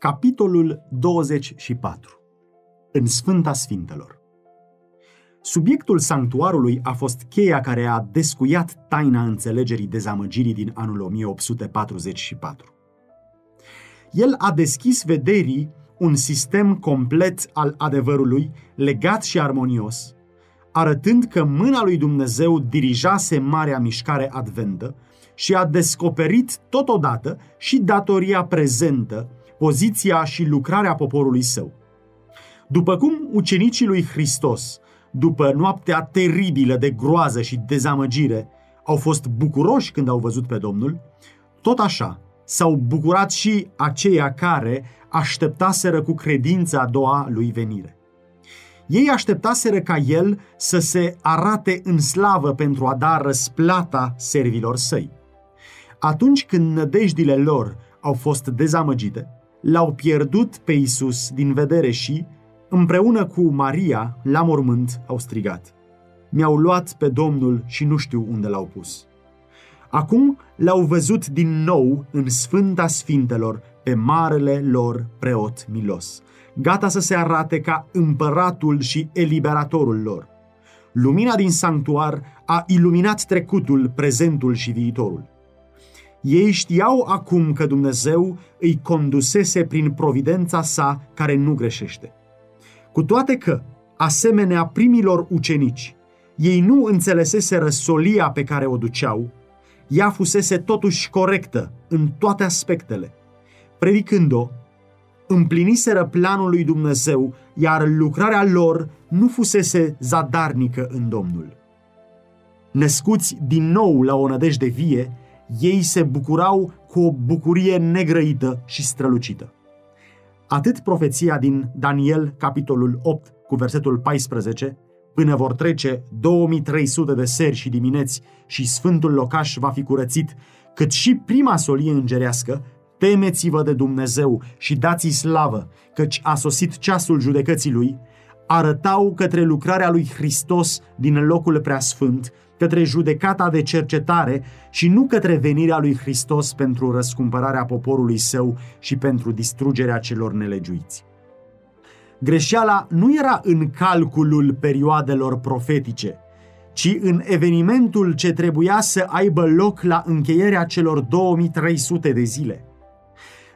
Capitolul 24 În Sfânta Sfintelor Subiectul sanctuarului a fost cheia care a descuiat taina înțelegerii dezamăgirii din anul 1844. El a deschis vederii un sistem complet al adevărului, legat și armonios, arătând că mâna lui Dumnezeu dirijase marea mișcare adventă și a descoperit totodată și datoria prezentă poziția și lucrarea poporului său. După cum ucenicii lui Hristos, după noaptea teribilă de groază și dezamăgire, au fost bucuroși când au văzut pe Domnul, tot așa s-au bucurat și aceia care așteptaseră cu credință a doua lui venire. Ei așteptaseră ca el să se arate în slavă pentru a da răsplata servilor săi. Atunci când nădejdile lor au fost dezamăgite, l-au pierdut pe Isus din vedere și, împreună cu Maria, la mormânt au strigat. Mi-au luat pe Domnul și nu știu unde l-au pus. Acum l-au văzut din nou în Sfânta Sfintelor pe marele lor preot milos, gata să se arate ca împăratul și eliberatorul lor. Lumina din sanctuar a iluminat trecutul, prezentul și viitorul. Ei știau acum că Dumnezeu îi condusese prin providența sa care nu greșește. Cu toate că, asemenea primilor ucenici, ei nu înțeleseseră solia pe care o duceau, ea fusese totuși corectă în toate aspectele. Predicând-o, împliniseră planul lui Dumnezeu, iar lucrarea lor nu fusese zadarnică în Domnul. Născuți din nou la o nădejde vie, ei se bucurau cu o bucurie negrăită și strălucită. Atât profeția din Daniel, capitolul 8, cu versetul 14, până vor trece 2300 de seri și dimineți și sfântul locaș va fi curățit, cât și prima solie îngerească, temeți-vă de Dumnezeu și dați-i slavă, căci a sosit ceasul judecății lui, arătau către lucrarea lui Hristos din locul preasfânt, către judecata de cercetare și nu către venirea lui Hristos pentru răscumpărarea poporului său și pentru distrugerea celor nelegiuiți. Greșeala nu era în calculul perioadelor profetice, ci în evenimentul ce trebuia să aibă loc la încheierea celor 2300 de zile.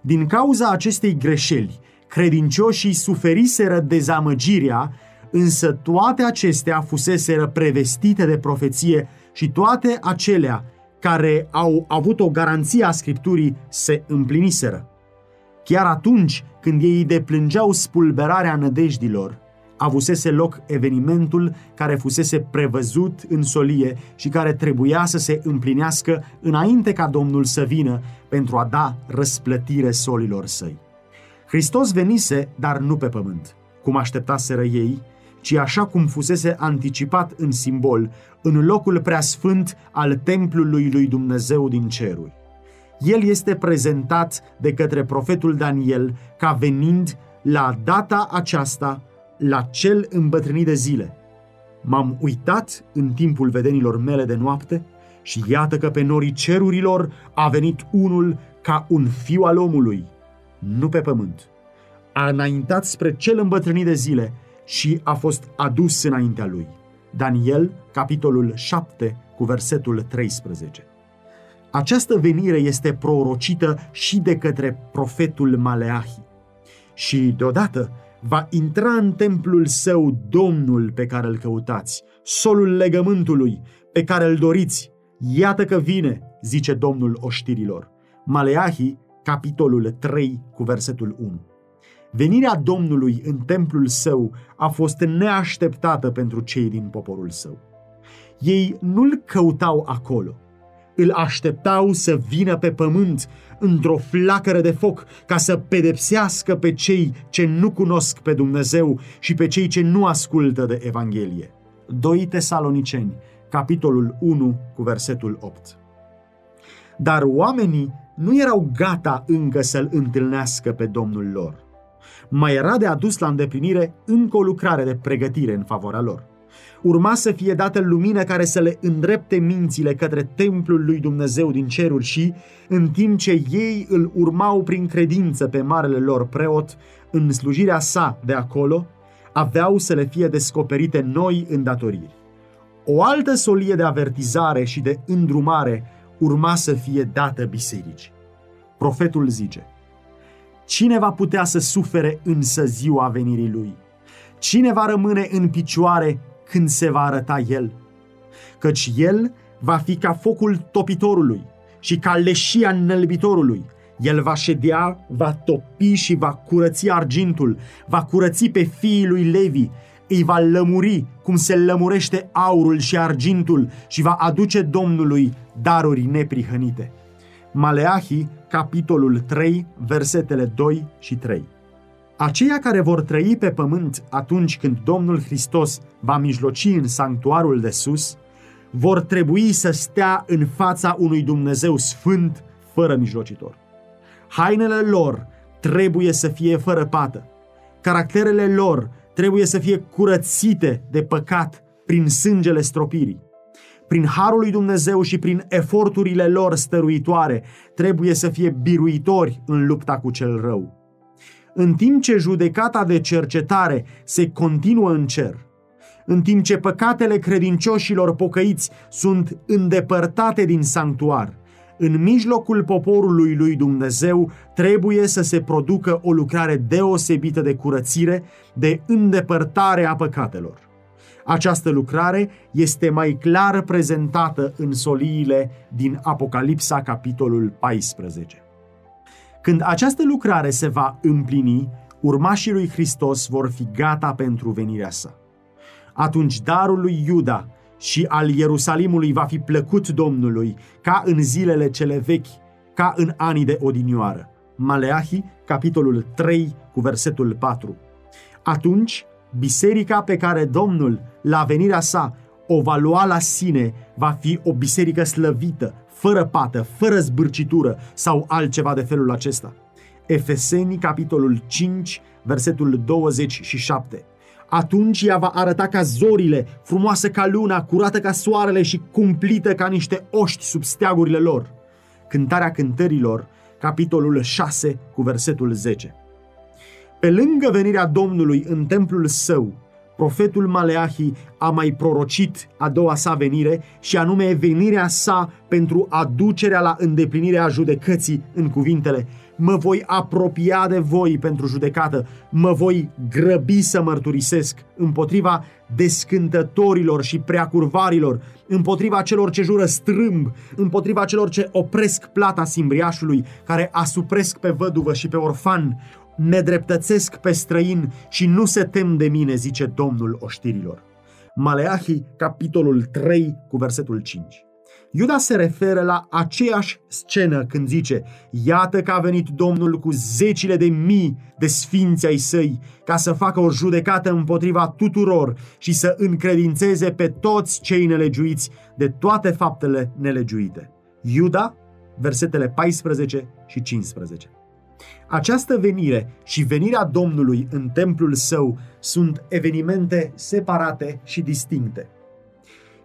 Din cauza acestei greșeli, credincioșii suferiseră dezamăgirea însă toate acestea fuseseră prevestite de profeție și toate acelea care au avut o garanție a Scripturii se împliniseră. Chiar atunci când ei deplângeau spulberarea nădejdilor, avusese loc evenimentul care fusese prevăzut în solie și care trebuia să se împlinească înainte ca Domnul să vină pentru a da răsplătire solilor săi. Hristos venise, dar nu pe pământ, cum așteptaseră ei, ci așa cum fusese anticipat în simbol, în locul preasfânt al templului lui Dumnezeu din ceruri. El este prezentat de către profetul Daniel ca venind la data aceasta, la cel îmbătrânit de zile. M-am uitat în timpul vedenilor mele de noapte și iată că pe norii cerurilor a venit unul ca un fiu al omului, nu pe pământ. A înaintat spre cel îmbătrânit de zile și a fost adus înaintea lui. Daniel, capitolul 7, cu versetul 13. Această venire este prorocită și de către profetul Maleahi. Și deodată va intra în templul său Domnul pe care îl căutați, solul legământului pe care îl doriți. Iată că vine, zice Domnul oștirilor. Maleahi, capitolul 3, cu versetul 1. Venirea Domnului în templul său a fost neașteptată pentru cei din poporul său. Ei nu-l căutau acolo, îl așteptau să vină pe pământ într-o flacără de foc ca să pedepsească pe cei ce nu cunosc pe Dumnezeu și pe cei ce nu ascultă de Evanghelie. 2 Tesaloniceni, capitolul 1, cu versetul 8. Dar oamenii nu erau gata încă să-l întâlnească pe Domnul lor mai era de adus la îndeplinire încă o lucrare de pregătire în favoarea lor. urma să fie dată lumină care să le îndrepte mințile către templul lui Dumnezeu din ceruri și, în timp ce ei îl urmau prin credință pe marele lor preot, în slujirea sa de acolo, aveau să le fie descoperite noi îndatoriri. O altă solie de avertizare și de îndrumare urma să fie dată bisericii. Profetul zice, Cine va putea să sufere însă ziua venirii lui? Cine va rămâne în picioare când se va arăta el? Căci el va fi ca focul topitorului și ca leșia înălbitorului. El va ședea, va topi și va curăți argintul, va curăți pe fiii lui Levi, îi va lămuri cum se lămurește aurul și argintul și va aduce Domnului daruri neprihănite. Maleahi, capitolul 3, versetele 2 și 3. Aceia care vor trăi pe pământ atunci când Domnul Hristos va mijloci în sanctuarul de sus, vor trebui să stea în fața unui Dumnezeu sfânt, fără mijlocitor. Hainele lor trebuie să fie fără pată. Caracterele lor trebuie să fie curățite de păcat prin sângele stropirii. Prin harul lui Dumnezeu și prin eforturile lor stăruitoare, trebuie să fie biruitori în lupta cu cel rău. În timp ce judecata de cercetare se continuă în cer, în timp ce păcatele credincioșilor pocăiți sunt îndepărtate din sanctuar, în mijlocul poporului lui Dumnezeu trebuie să se producă o lucrare deosebită de curățire, de îndepărtare a păcatelor. Această lucrare este mai clar prezentată în soliile din Apocalipsa, capitolul 14. Când această lucrare se va împlini, urmașii lui Hristos vor fi gata pentru venirea sa. Atunci darul lui Iuda și al Ierusalimului va fi plăcut Domnului, ca în zilele cele vechi, ca în anii de odinioară. Maleahi, capitolul 3, cu versetul 4. Atunci, biserica pe care Domnul, la venirea sa, o va lua la sine, va fi o biserică slăvită, fără pată, fără zbârcitură sau altceva de felul acesta. Efeseni, capitolul 5, versetul 27. Atunci ea va arăta ca zorile, frumoasă ca luna, curată ca soarele și cumplită ca niște oști sub steagurile lor. Cântarea cântărilor, capitolul 6, cu versetul 10. Pe lângă venirea Domnului în templul său, profetul Maleahi a mai prorocit a doua sa venire și anume venirea sa pentru aducerea la îndeplinirea judecății în cuvintele mă voi apropia de voi pentru judecată, mă voi grăbi să mărturisesc împotriva descântătorilor și preacurvarilor, împotriva celor ce jură strâmb, împotriva celor ce opresc plata simbriașului, care asupresc pe văduvă și pe orfan, nedreptățesc pe străin și nu se tem de mine, zice Domnul oștirilor. Maleahi, capitolul 3, cu versetul 5. Iuda se referă la aceeași scenă când zice Iată că a venit Domnul cu zecile de mii de sfinți ai săi ca să facă o judecată împotriva tuturor și să încredințeze pe toți cei nelegiuiți de toate faptele nelegiuite. Iuda, versetele 14 și 15. Această venire și venirea Domnului în templul său sunt evenimente separate și distincte.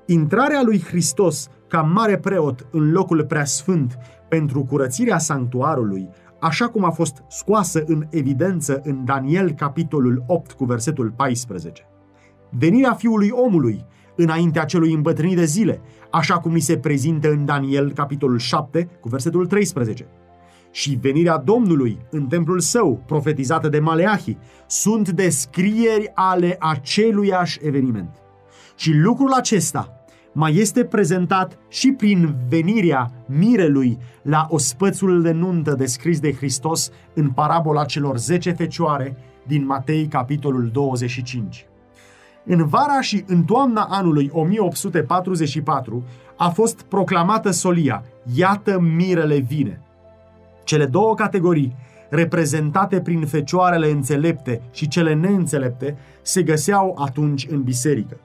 Intrarea lui Hristos ca mare preot în locul preasfânt pentru curățirea sanctuarului, așa cum a fost scoasă în evidență în Daniel capitolul 8 cu versetul 14. Venirea fiului omului înaintea celui îmbătrânit de zile, așa cum mi se prezintă în Daniel capitolul 7 cu versetul 13 și venirea Domnului în templul său, profetizată de Maleahi, sunt descrieri ale aceluiași eveniment. Și lucrul acesta mai este prezentat și prin venirea mirelui la ospățul de nuntă descris de Hristos în parabola celor 10 fecioare din Matei, capitolul 25. În vara și în toamna anului 1844 a fost proclamată solia Iată mirele vine – cele două categorii, reprezentate prin fecioarele înțelepte și cele neînțelepte, se găseau atunci în biserică.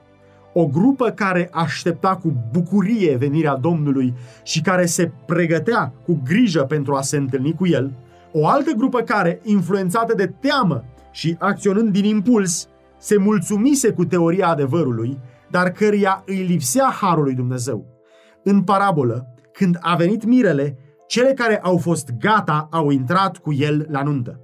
O grupă care aștepta cu bucurie venirea Domnului și care se pregătea cu grijă pentru a se întâlni cu el, o altă grupă care, influențată de teamă și acționând din impuls, se mulțumise cu teoria adevărului, dar căruia îi lipsea harul lui Dumnezeu. În parabolă, când a venit mirele, cele care au fost gata au intrat cu el la nuntă.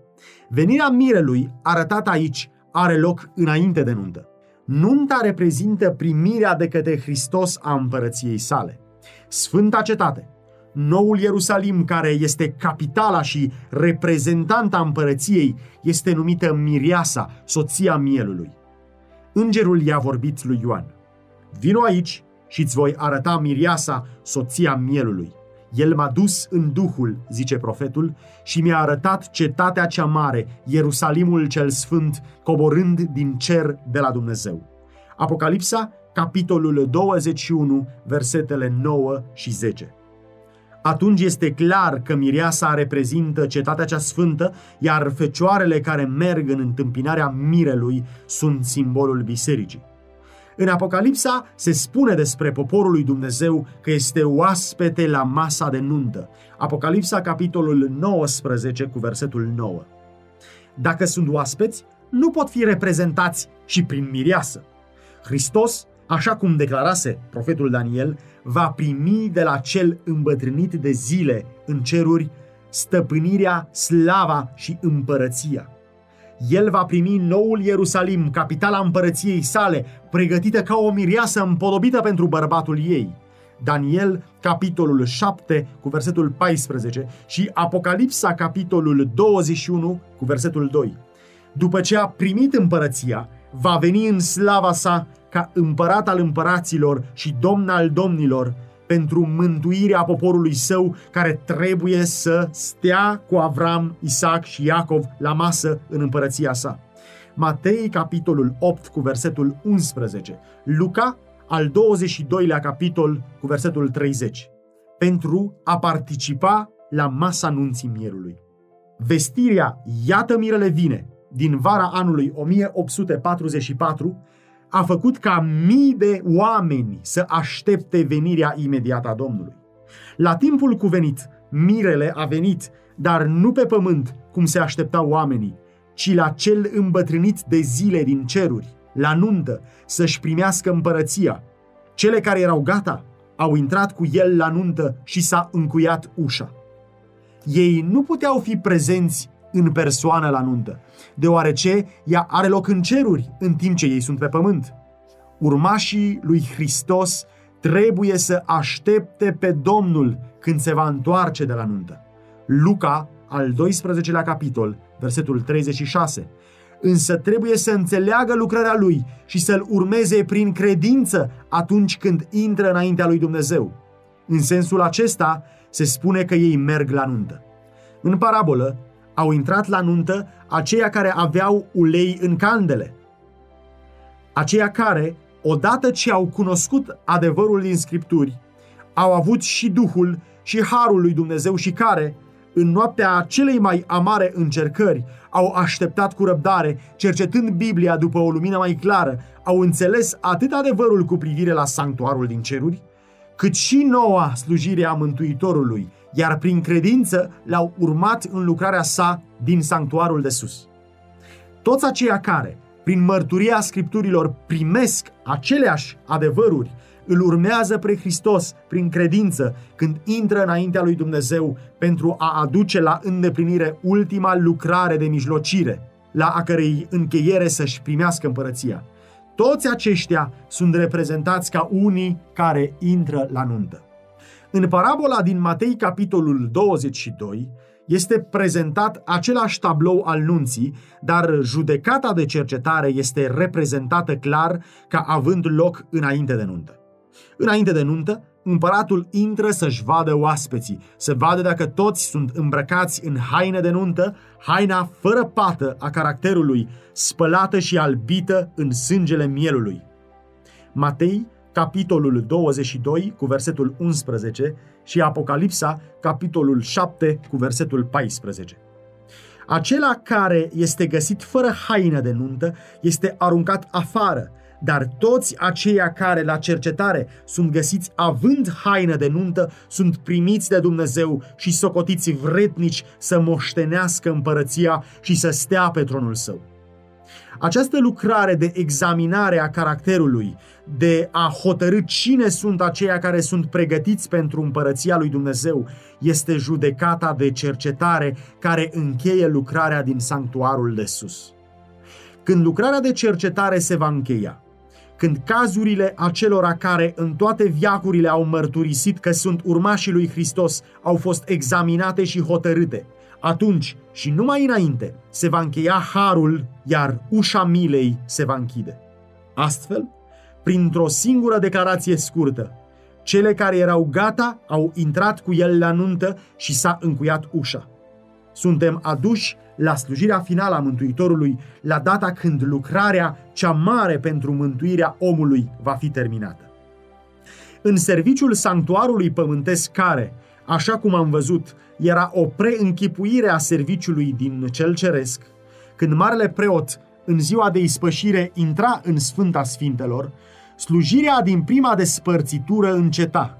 Venirea mirelui, arătat aici, are loc înainte de nuntă. Nunta reprezintă primirea de către Hristos a împărăției sale. Sfânta cetate, noul Ierusalim, care este capitala și reprezentanta împărăției, este numită Miriasa, soția mielului. Îngerul i-a vorbit lui Ioan. Vino aici și îți voi arăta Miriasa, soția mielului. El m-a dus în Duhul, zice profetul, și mi-a arătat cetatea cea mare, Ierusalimul cel sfânt, coborând din cer de la Dumnezeu. Apocalipsa, capitolul 21, versetele 9 și 10. Atunci este clar că mireasa reprezintă cetatea cea sfântă, iar fecioarele care merg în întâmpinarea mirelui sunt simbolul bisericii. În Apocalipsa se spune despre poporul lui Dumnezeu că este oaspete la masa de nuntă. Apocalipsa, capitolul 19, cu versetul 9. Dacă sunt oaspeți, nu pot fi reprezentați și prin mireasă. Hristos, așa cum declarase profetul Daniel, va primi de la cel îmbătrânit de zile în ceruri stăpânirea, slava și împărăția. El va primi noul Ierusalim, capitala împărăției sale, pregătită ca o mireasă împodobită pentru bărbatul ei. Daniel, capitolul 7, cu versetul 14 și Apocalipsa, capitolul 21, cu versetul 2. După ce a primit împărăția, va veni în slava sa ca împărat al împăraților și domn al domnilor, pentru mântuirea poporului său care trebuie să stea cu Avram, Isaac și Iacov la masă în împărăția sa. Matei, capitolul 8, cu versetul 11. Luca, al 22-lea capitol, cu versetul 30. Pentru a participa la masa nunții mierului. Vestirea Iată mirele vine din vara anului 1844 a făcut ca mii de oameni să aștepte venirea imediată a Domnului. La timpul cuvenit, mirele a venit, dar nu pe pământ, cum se așteptau oamenii, ci la cel îmbătrânit de zile din ceruri, la nuntă, să-și primească împărăția. Cele care erau gata au intrat cu el la nuntă și s-a încuiat ușa. Ei nu puteau fi prezenți în persoană la nuntă, deoarece ea are loc în ceruri, în timp ce ei sunt pe pământ. Urmașii lui Hristos trebuie să aștepte pe Domnul când se va întoarce de la nuntă. Luca, al 12-lea capitol, versetul 36. Însă trebuie să înțeleagă lucrarea lui și să-l urmeze prin credință atunci când intră înaintea lui Dumnezeu. În sensul acesta se spune că ei merg la nuntă. În parabolă, au intrat la nuntă aceia care aveau ulei în candele. Aceia care, odată ce au cunoscut adevărul din Scripturi, au avut și Duhul și Harul lui Dumnezeu și care, în noaptea celei mai amare încercări, au așteptat cu răbdare, cercetând Biblia după o lumină mai clară, au înțeles atât adevărul cu privire la sanctuarul din ceruri, cât și noua slujire a Mântuitorului, iar prin credință l-au urmat în lucrarea sa din sanctuarul de sus. Toți aceia care, prin mărturia scripturilor, primesc aceleași adevăruri, îl urmează pe Hristos prin credință când intră înaintea lui Dumnezeu pentru a aduce la îndeplinire ultima lucrare de mijlocire, la a cărei încheiere să-și primească împărăția. Toți aceștia sunt reprezentați ca unii care intră la nuntă. În parabola din Matei, capitolul 22, este prezentat același tablou al nunții, dar judecata de cercetare este reprezentată clar ca având loc înainte de nuntă. Înainte de nuntă, împăratul intră să-și vadă oaspeții, să vadă dacă toți sunt îmbrăcați în haine de nuntă, haina fără pată a caracterului, spălată și albită în sângele mielului. Matei, capitolul 22 cu versetul 11 și Apocalipsa, capitolul 7 cu versetul 14. Acela care este găsit fără haină de nuntă este aruncat afară, dar toți aceia care la cercetare sunt găsiți având haină de nuntă sunt primiți de Dumnezeu și socotiți vretnici să moștenească împărăția și să stea pe tronul său. Această lucrare de examinare a caracterului, de a hotărâ cine sunt aceia care sunt pregătiți pentru împărăția lui Dumnezeu, este judecata de cercetare care încheie lucrarea din sanctuarul de sus. Când lucrarea de cercetare se va încheia, când cazurile acelora care în toate viacurile au mărturisit că sunt urmașii lui Hristos au fost examinate și hotărâte, atunci și numai înainte se va încheia harul, iar ușa milei se va închide. Astfel, printr-o singură declarație scurtă, cele care erau gata au intrat cu el la nuntă și s-a încuiat ușa. Suntem aduși la slujirea finală a Mântuitorului, la data când lucrarea cea mare pentru mântuirea omului va fi terminată. În serviciul sanctuarului pământesc care, așa cum am văzut, era o preînchipuire a serviciului din cel ceresc, când marele preot, în ziua de ispășire, intra în Sfânta Sfintelor, slujirea din prima despărțitură înceta.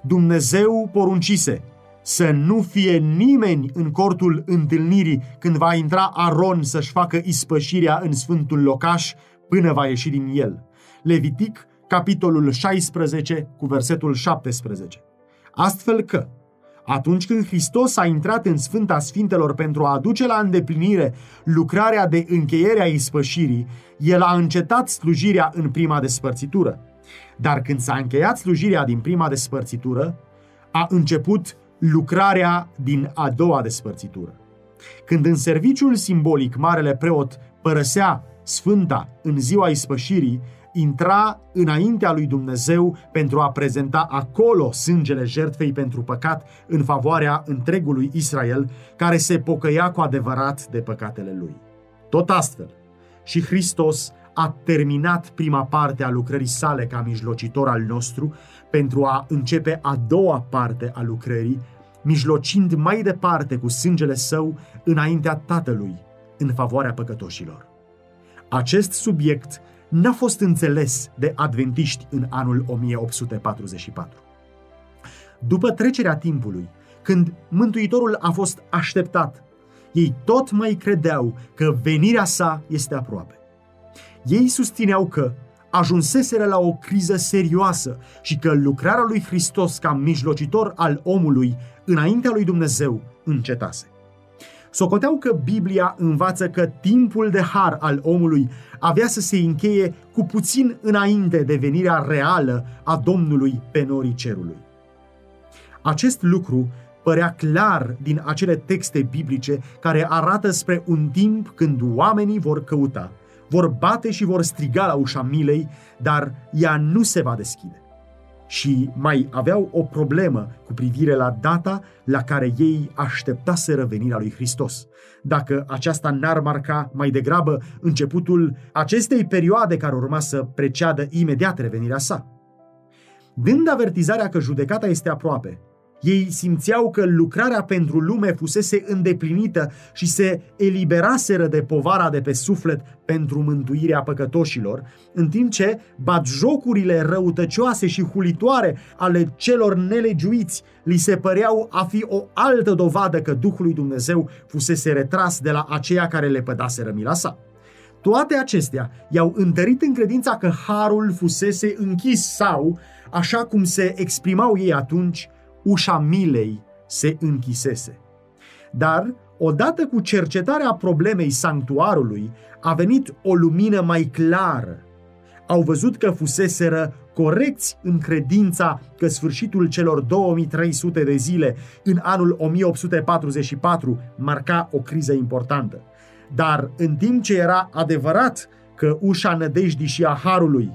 Dumnezeu poruncise să nu fie nimeni în cortul întâlnirii când va intra Aron să-și facă ispășirea în Sfântul Locaș până va ieși din el. Levitic, capitolul 16, cu versetul 17. Astfel că, atunci când Hristos a intrat în Sfânta Sfintelor pentru a aduce la îndeplinire lucrarea de încheiere a ispășirii, el a încetat slujirea în prima despărțitură. Dar când s-a încheiat slujirea din prima despărțitură, a început lucrarea din a doua despărțitură. Când în serviciul simbolic marele preot părăsea Sfânta în ziua ispășirii, intra înaintea lui Dumnezeu pentru a prezenta acolo sângele jertfei pentru păcat în favoarea întregului Israel, care se pocăia cu adevărat de păcatele lui. Tot astfel, și Hristos a terminat prima parte a lucrării sale ca mijlocitor al nostru pentru a începe a doua parte a lucrării, mijlocind mai departe cu sângele său înaintea Tatălui în favoarea păcătoșilor. Acest subiect n-a fost înțeles de adventiști în anul 1844. După trecerea timpului, când Mântuitorul a fost așteptat, ei tot mai credeau că venirea sa este aproape. Ei susțineau că ajunseseră la o criză serioasă și că lucrarea lui Hristos ca mijlocitor al omului înaintea lui Dumnezeu încetase. Socoteau că Biblia învață că timpul de har al omului avea să se încheie cu puțin înainte de venirea reală a Domnului pe norii cerului. Acest lucru părea clar din acele texte biblice care arată spre un timp când oamenii vor căuta, vor bate și vor striga la ușa milei, dar ea nu se va deschide și mai aveau o problemă cu privire la data la care ei așteptaseră venirea lui Hristos. Dacă aceasta n-ar marca mai degrabă începutul acestei perioade care urma să preceadă imediat revenirea sa. Dând avertizarea că judecata este aproape, ei simțeau că lucrarea pentru lume fusese îndeplinită și se eliberaseră de povara de pe suflet pentru mântuirea păcătoșilor, în timp ce batjocurile răutăcioase și hulitoare ale celor nelegiuiți li se păreau a fi o altă dovadă că Duhul lui Dumnezeu fusese retras de la aceia care le pădaseră mila sa. Toate acestea i-au întărit în credința că harul fusese închis sau, așa cum se exprimau ei atunci, ușa milei se închisese. Dar, odată cu cercetarea problemei sanctuarului, a venit o lumină mai clară. Au văzut că fuseseră corecți în credința că sfârșitul celor 2300 de zile în anul 1844 marca o criză importantă. Dar în timp ce era adevărat că ușa nădejdii și a harului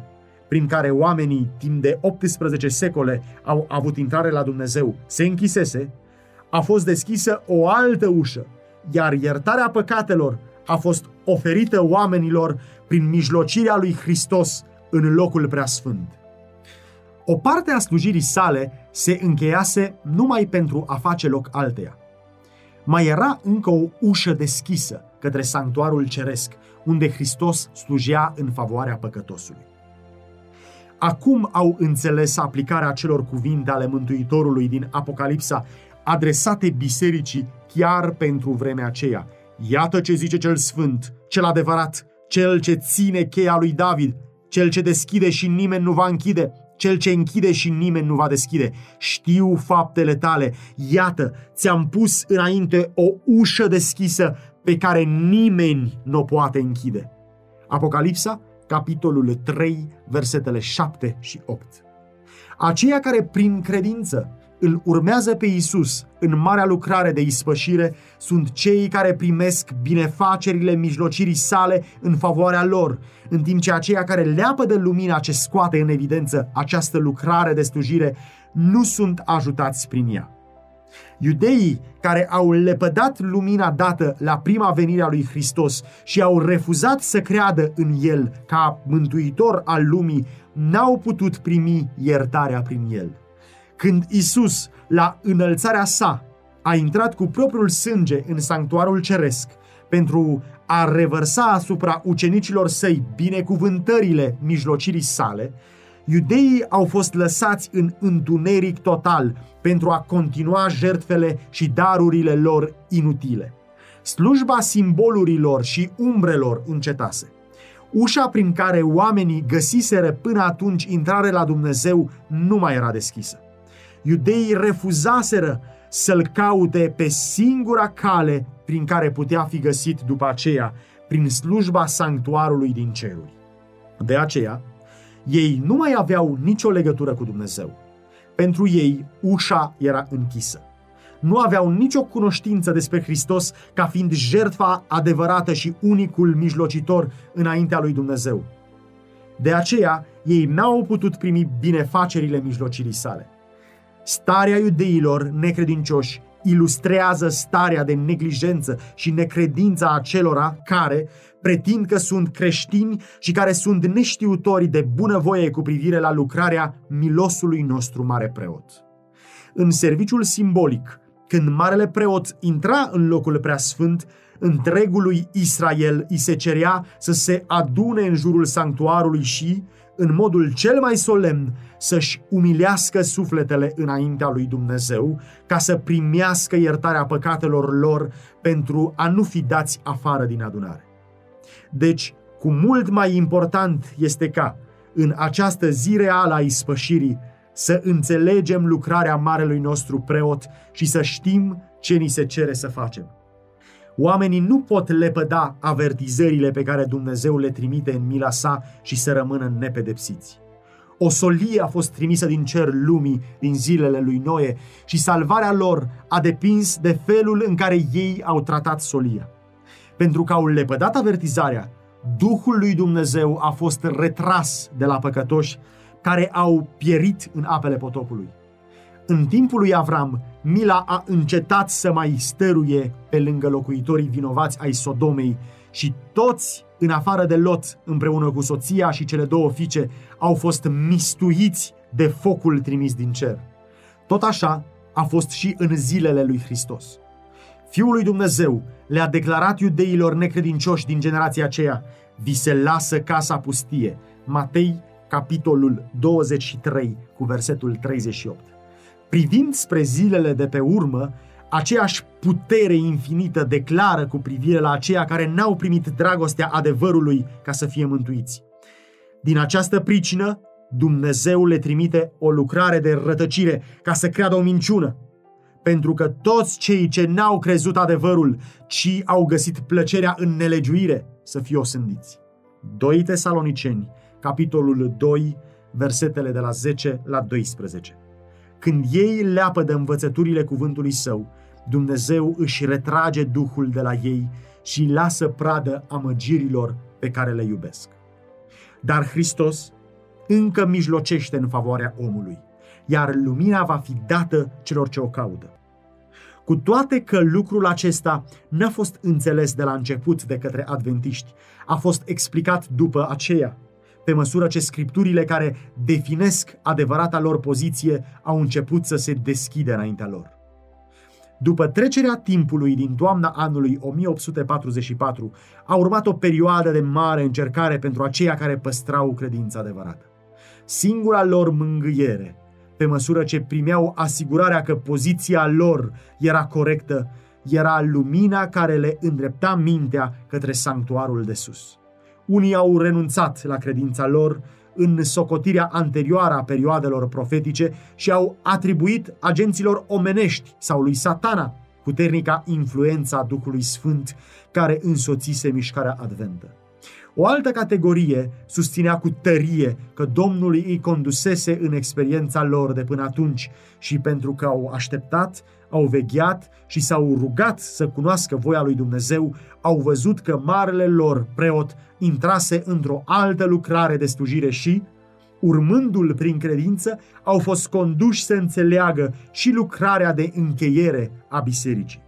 prin care oamenii timp de 18 secole au avut intrare la Dumnezeu se închisese, a fost deschisă o altă ușă, iar iertarea păcatelor a fost oferită oamenilor prin mijlocirea lui Hristos în locul preasfânt. O parte a slujirii sale se încheiase numai pentru a face loc alteia. Mai era încă o ușă deschisă către sanctuarul ceresc, unde Hristos slujea în favoarea păcătosului acum au înțeles aplicarea celor cuvinte ale Mântuitorului din Apocalipsa, adresate bisericii chiar pentru vremea aceea. Iată ce zice cel sfânt, cel adevărat, cel ce ține cheia lui David, cel ce deschide și nimeni nu va închide, cel ce închide și nimeni nu va deschide. Știu faptele tale. Iată, ți-am pus înainte o ușă deschisă pe care nimeni nu o poate închide. Apocalipsa, capitolul 3, versetele 7 și 8. Aceia care prin credință îl urmează pe Isus în marea lucrare de ispășire sunt cei care primesc binefacerile mijlocirii sale în favoarea lor, în timp ce aceia care leapă de lumina ce scoate în evidență această lucrare de slujire nu sunt ajutați prin ea. Iudeii care au lepădat lumina dată la prima venire a lui Hristos și au refuzat să creadă în El ca mântuitor al lumii, n-au putut primi iertarea prin El. Când Isus, la înălțarea sa, a intrat cu propriul sânge în sanctuarul ceresc pentru a revărsa asupra ucenicilor săi binecuvântările mijlocirii sale, iudeii au fost lăsați în întuneric total pentru a continua jertfele și darurile lor inutile. Slujba simbolurilor și umbrelor încetase. Ușa prin care oamenii găsiseră până atunci intrare la Dumnezeu nu mai era deschisă. Iudeii refuzaseră să-l caute pe singura cale prin care putea fi găsit după aceea, prin slujba sanctuarului din ceruri. De aceea, ei nu mai aveau nicio legătură cu Dumnezeu. Pentru ei, ușa era închisă. Nu aveau nicio cunoștință despre Hristos ca fiind jertfa adevărată și unicul mijlocitor înaintea lui Dumnezeu. De aceea, ei n-au putut primi binefacerile mijlocirii sale. Starea iudeilor necredincioși ilustrează starea de neglijență și necredința acelora care pretind că sunt creștini și care sunt neștiutori de bunăvoie cu privire la lucrarea milosului nostru mare preot. În serviciul simbolic, când marele preot intra în locul preasfânt, întregului Israel îi se cerea să se adune în jurul sanctuarului și, în modul cel mai solemn, să-și umilească sufletele înaintea lui Dumnezeu, ca să primească iertarea păcatelor lor pentru a nu fi dați afară din adunare. Deci, cu mult mai important este ca, în această zi reală a ispășirii, să înțelegem lucrarea marelui nostru preot și să știm ce ni se cere să facem. Oamenii nu pot lepăda avertizările pe care Dumnezeu le trimite în mila sa și să rămână nepedepsiți. O solie a fost trimisă din cer lumii din zilele lui Noe și salvarea lor a depins de felul în care ei au tratat solia. Pentru că au lepădat avertizarea, Duhul lui Dumnezeu a fost retras de la păcătoși care au pierit în apele potopului. În timpul lui Avram, mila a încetat să mai stăruie pe lângă locuitorii vinovați ai Sodomei și toți, în afară de Lot, împreună cu soția și cele două fiice, au fost mistuiți de focul trimis din cer. Tot așa a fost și în zilele lui Hristos. Fiul lui Dumnezeu le-a declarat iudeilor necredincioși din generația aceea, vi se lasă casa pustie. Matei, capitolul 23, cu versetul 38. Privind spre zilele de pe urmă, aceeași putere infinită declară cu privire la aceia care n-au primit dragostea adevărului ca să fie mântuiți. Din această pricină, Dumnezeu le trimite o lucrare de rătăcire ca să creadă o minciună, pentru că toți cei ce n-au crezut adevărul, ci au găsit plăcerea în nelegiuire, să fie osândiți. 2 Tesaloniceni, capitolul 2, versetele de la 10 la 12. Când ei leapă de învățăturile cuvântului său, Dumnezeu își retrage Duhul de la ei și îi lasă pradă amăgirilor pe care le iubesc. Dar Hristos încă mijlocește în favoarea omului, iar lumina va fi dată celor ce o caută. Cu toate că lucrul acesta n-a fost înțeles de la început de către adventiști, a fost explicat după aceea pe măsură ce scripturile care definesc adevărata lor poziție au început să se deschide înaintea lor. După trecerea timpului din toamna anului 1844, a urmat o perioadă de mare încercare pentru aceia care păstrau credința adevărată. Singura lor mângâiere, pe măsură ce primeau asigurarea că poziția lor era corectă, era lumina care le îndrepta mintea către sanctuarul de sus. Unii au renunțat la credința lor în socotirea anterioară a perioadelor profetice și au atribuit agenților omenești sau lui satana puternica influența Duhului Sfânt care însoțise mișcarea adventă. O altă categorie susținea cu tărie că Domnul îi condusese în experiența lor de până atunci și pentru că au așteptat, au vegheat și s-au rugat să cunoască voia lui Dumnezeu, au văzut că marele lor preot intrase într-o altă lucrare de slujire și, urmându-l prin credință, au fost conduși să înțeleagă și lucrarea de încheiere a bisericii.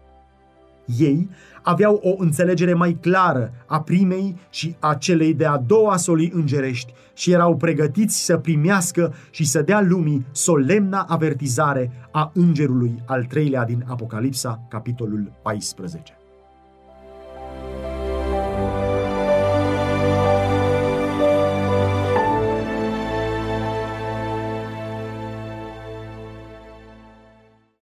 Ei aveau o înțelegere mai clară a primei și a celei de-a doua solii îngerești și erau pregătiți să primească și să dea lumii solemna avertizare a îngerului al treilea din Apocalipsa, capitolul 14.